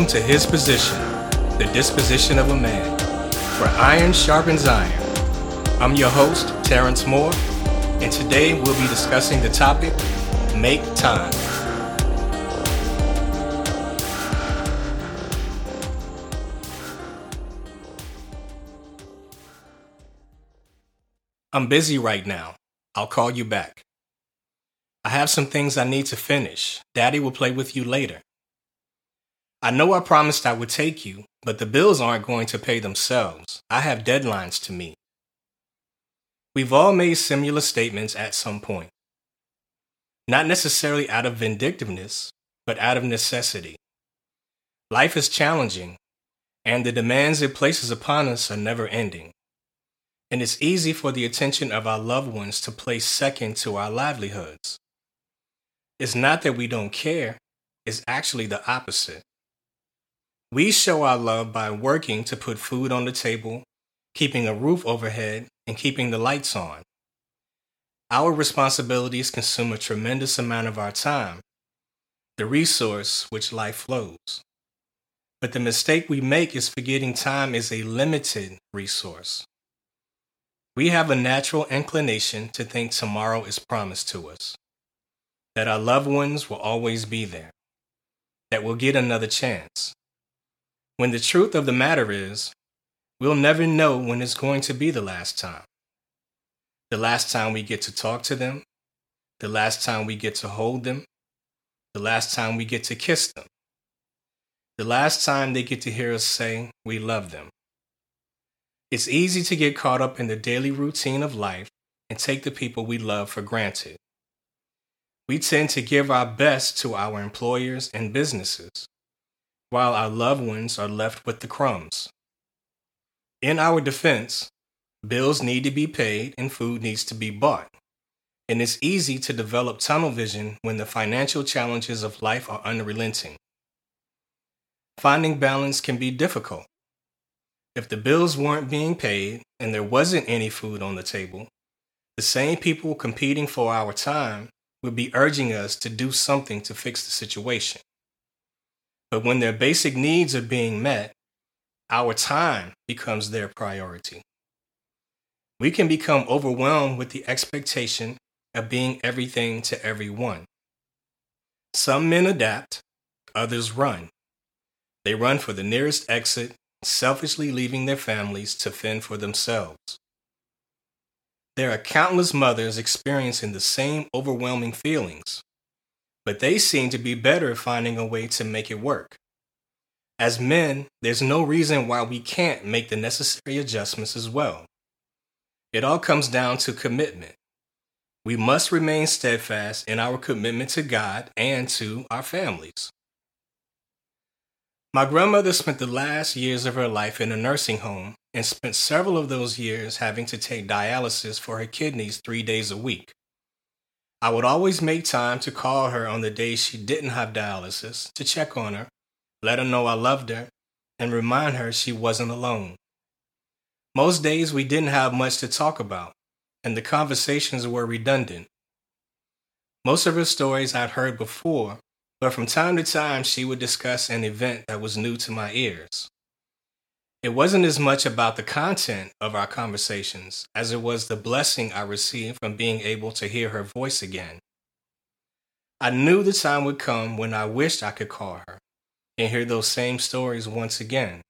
Welcome to His Position, the disposition of a man, where iron sharpens iron. I'm your host, Terrence Moore, and today we'll be discussing the topic Make Time. I'm busy right now. I'll call you back. I have some things I need to finish. Daddy will play with you later. I know I promised I would take you, but the bills aren't going to pay themselves. I have deadlines to meet. We've all made similar statements at some point. Not necessarily out of vindictiveness, but out of necessity. Life is challenging, and the demands it places upon us are never ending. And it's easy for the attention of our loved ones to place second to our livelihoods. It's not that we don't care, it's actually the opposite. We show our love by working to put food on the table, keeping a roof overhead, and keeping the lights on. Our responsibilities consume a tremendous amount of our time, the resource which life flows. But the mistake we make is forgetting time is a limited resource. We have a natural inclination to think tomorrow is promised to us that our loved ones will always be there, that we'll get another chance. When the truth of the matter is, we'll never know when it's going to be the last time. The last time we get to talk to them, the last time we get to hold them, the last time we get to kiss them, the last time they get to hear us say we love them. It's easy to get caught up in the daily routine of life and take the people we love for granted we tend to give our best to our employers and businesses, while our loved ones are left with the crumbs. In our defense, bills need to be paid and food needs to be bought. And it's easy to develop tunnel vision when the financial challenges of life are unrelenting. Finding balance can be difficult. If the bills weren't being paid and there wasn't any food on the table, the same people competing for our time would be urging us to do something to fix the situation. But when their basic needs are being met, our time becomes their priority. We can become overwhelmed with the expectation of being everything to everyone. Some men adapt, others run. They run for the nearest exit, selfishly leaving their families to fend for themselves. There are countless mothers experiencing the same overwhelming feelings, but they seem to be better at finding a way to make it work. As men, there's no reason why we can't make the necessary adjustments as well. It all comes down to commitment. We must remain steadfast in our commitment to God and to our families. My grandmother spent the last years of her life in a nursing home and spent several of those years having to take dialysis for her kidneys three days a week. I would always make time to call her on the days she didn't have dialysis to check on her, let her know I loved her, and remind her she wasn't alone. Most days we didn't have much to talk about, and the conversations were redundant. Most of her stories I'd heard before, but from time to time she would discuss an event that was new to my ears. It wasn't as much about the content of our conversations as it was the blessing I received from being able to hear her voice again. I knew the time would come when I wished I could call her and hear those same stories once again.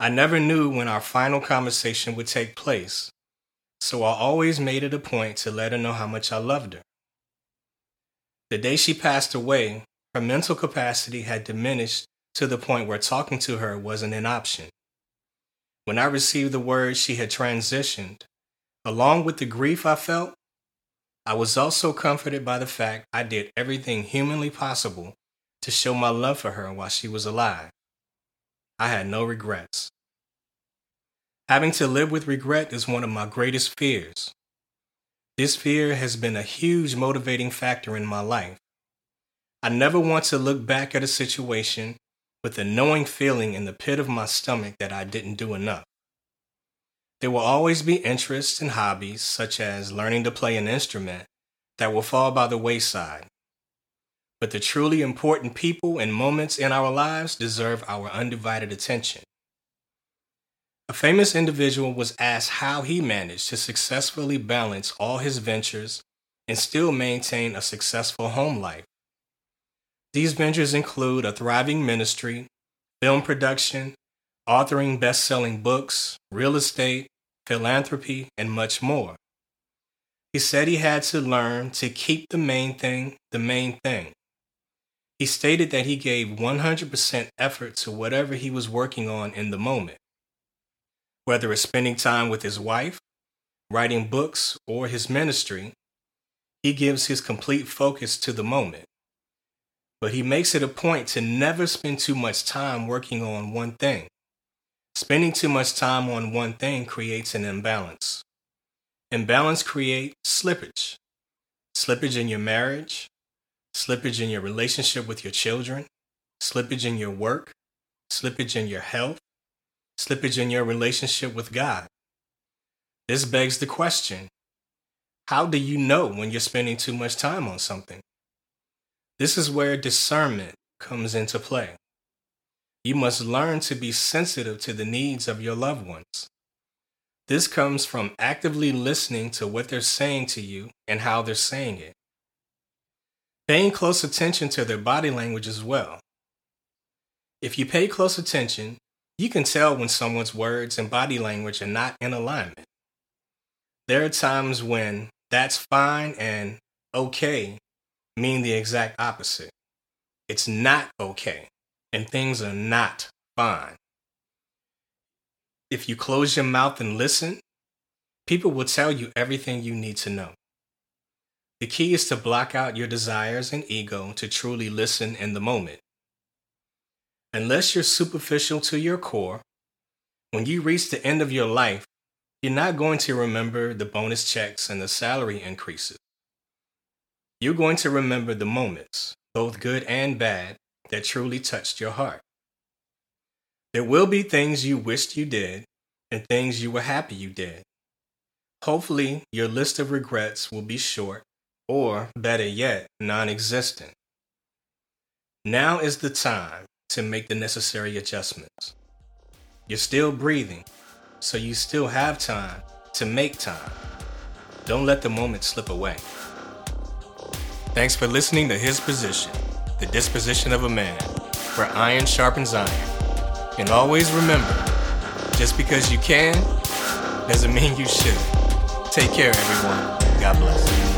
I never knew when our final conversation would take place, so I always made it a point to let her know how much I loved her. The day she passed away, her mental capacity had diminished to the point where talking to her wasn't an option. When I received the word she had transitioned, along with the grief I felt, I was also comforted by the fact I did everything humanly possible to show my love for her while she was alive. I had no regrets. Having to live with regret is one of my greatest fears. This fear has been a huge motivating factor in my life. I never want to look back at a situation with a knowing feeling in the pit of my stomach that I didn't do enough. There will always be interests and hobbies, such as learning to play an instrument, that will fall by the wayside. but the truly important people and moments in our lives deserve our undivided attention. A famous individual was asked how he managed to successfully balance all his ventures and still maintain a successful home life. These ventures include a thriving ministry, film production, authoring best selling books, real estate, philanthropy, and much more. He said he had to learn to keep the main thing the main thing. He stated that he gave 100% effort to whatever he was working on in the moment. Whether it's spending time with his wife, writing books, or his ministry, he gives his complete focus to the moment. But he makes it a point to never spend too much time working on one thing. Spending too much time on one thing creates an imbalance. Imbalance creates slippage. Slippage in your marriage, slippage in your relationship with your children, slippage in your work, slippage in your health, slippage in your relationship with God. This begs the question how do you know when you're spending too much time on something? This is where discernment comes into play. You must learn to be sensitive to the needs of your loved ones. This comes from actively listening to what they're saying to you and how they're saying it. Paying close attention to their body language as well. If you pay close attention, you can tell when someone's words and body language are not in alignment. There are times when that's fine and okay mean the exact opposite. It's not okay, and things are not fine. If you close your mouth and listen, people will tell you everything you need to know. The key is to block out your desires and ego to truly listen in the moment. Unless you're superficial to your core, when you reach the end of your life, you're not going to remember the bonus checks and the salary increases. You're going to remember the moments, both good and bad, that truly touched your heart. There will be things you wished you did and things you were happy you did. Hopefully, your list of regrets will be short or, better yet, non existent. Now is the time to make the necessary adjustments. You're still breathing, so you still have time to make time. Don't let the moment slip away. Thanks for listening to His Position, the disposition of a man, where iron sharpens iron. And always remember just because you can doesn't mean you should. Take care, everyone. God bless.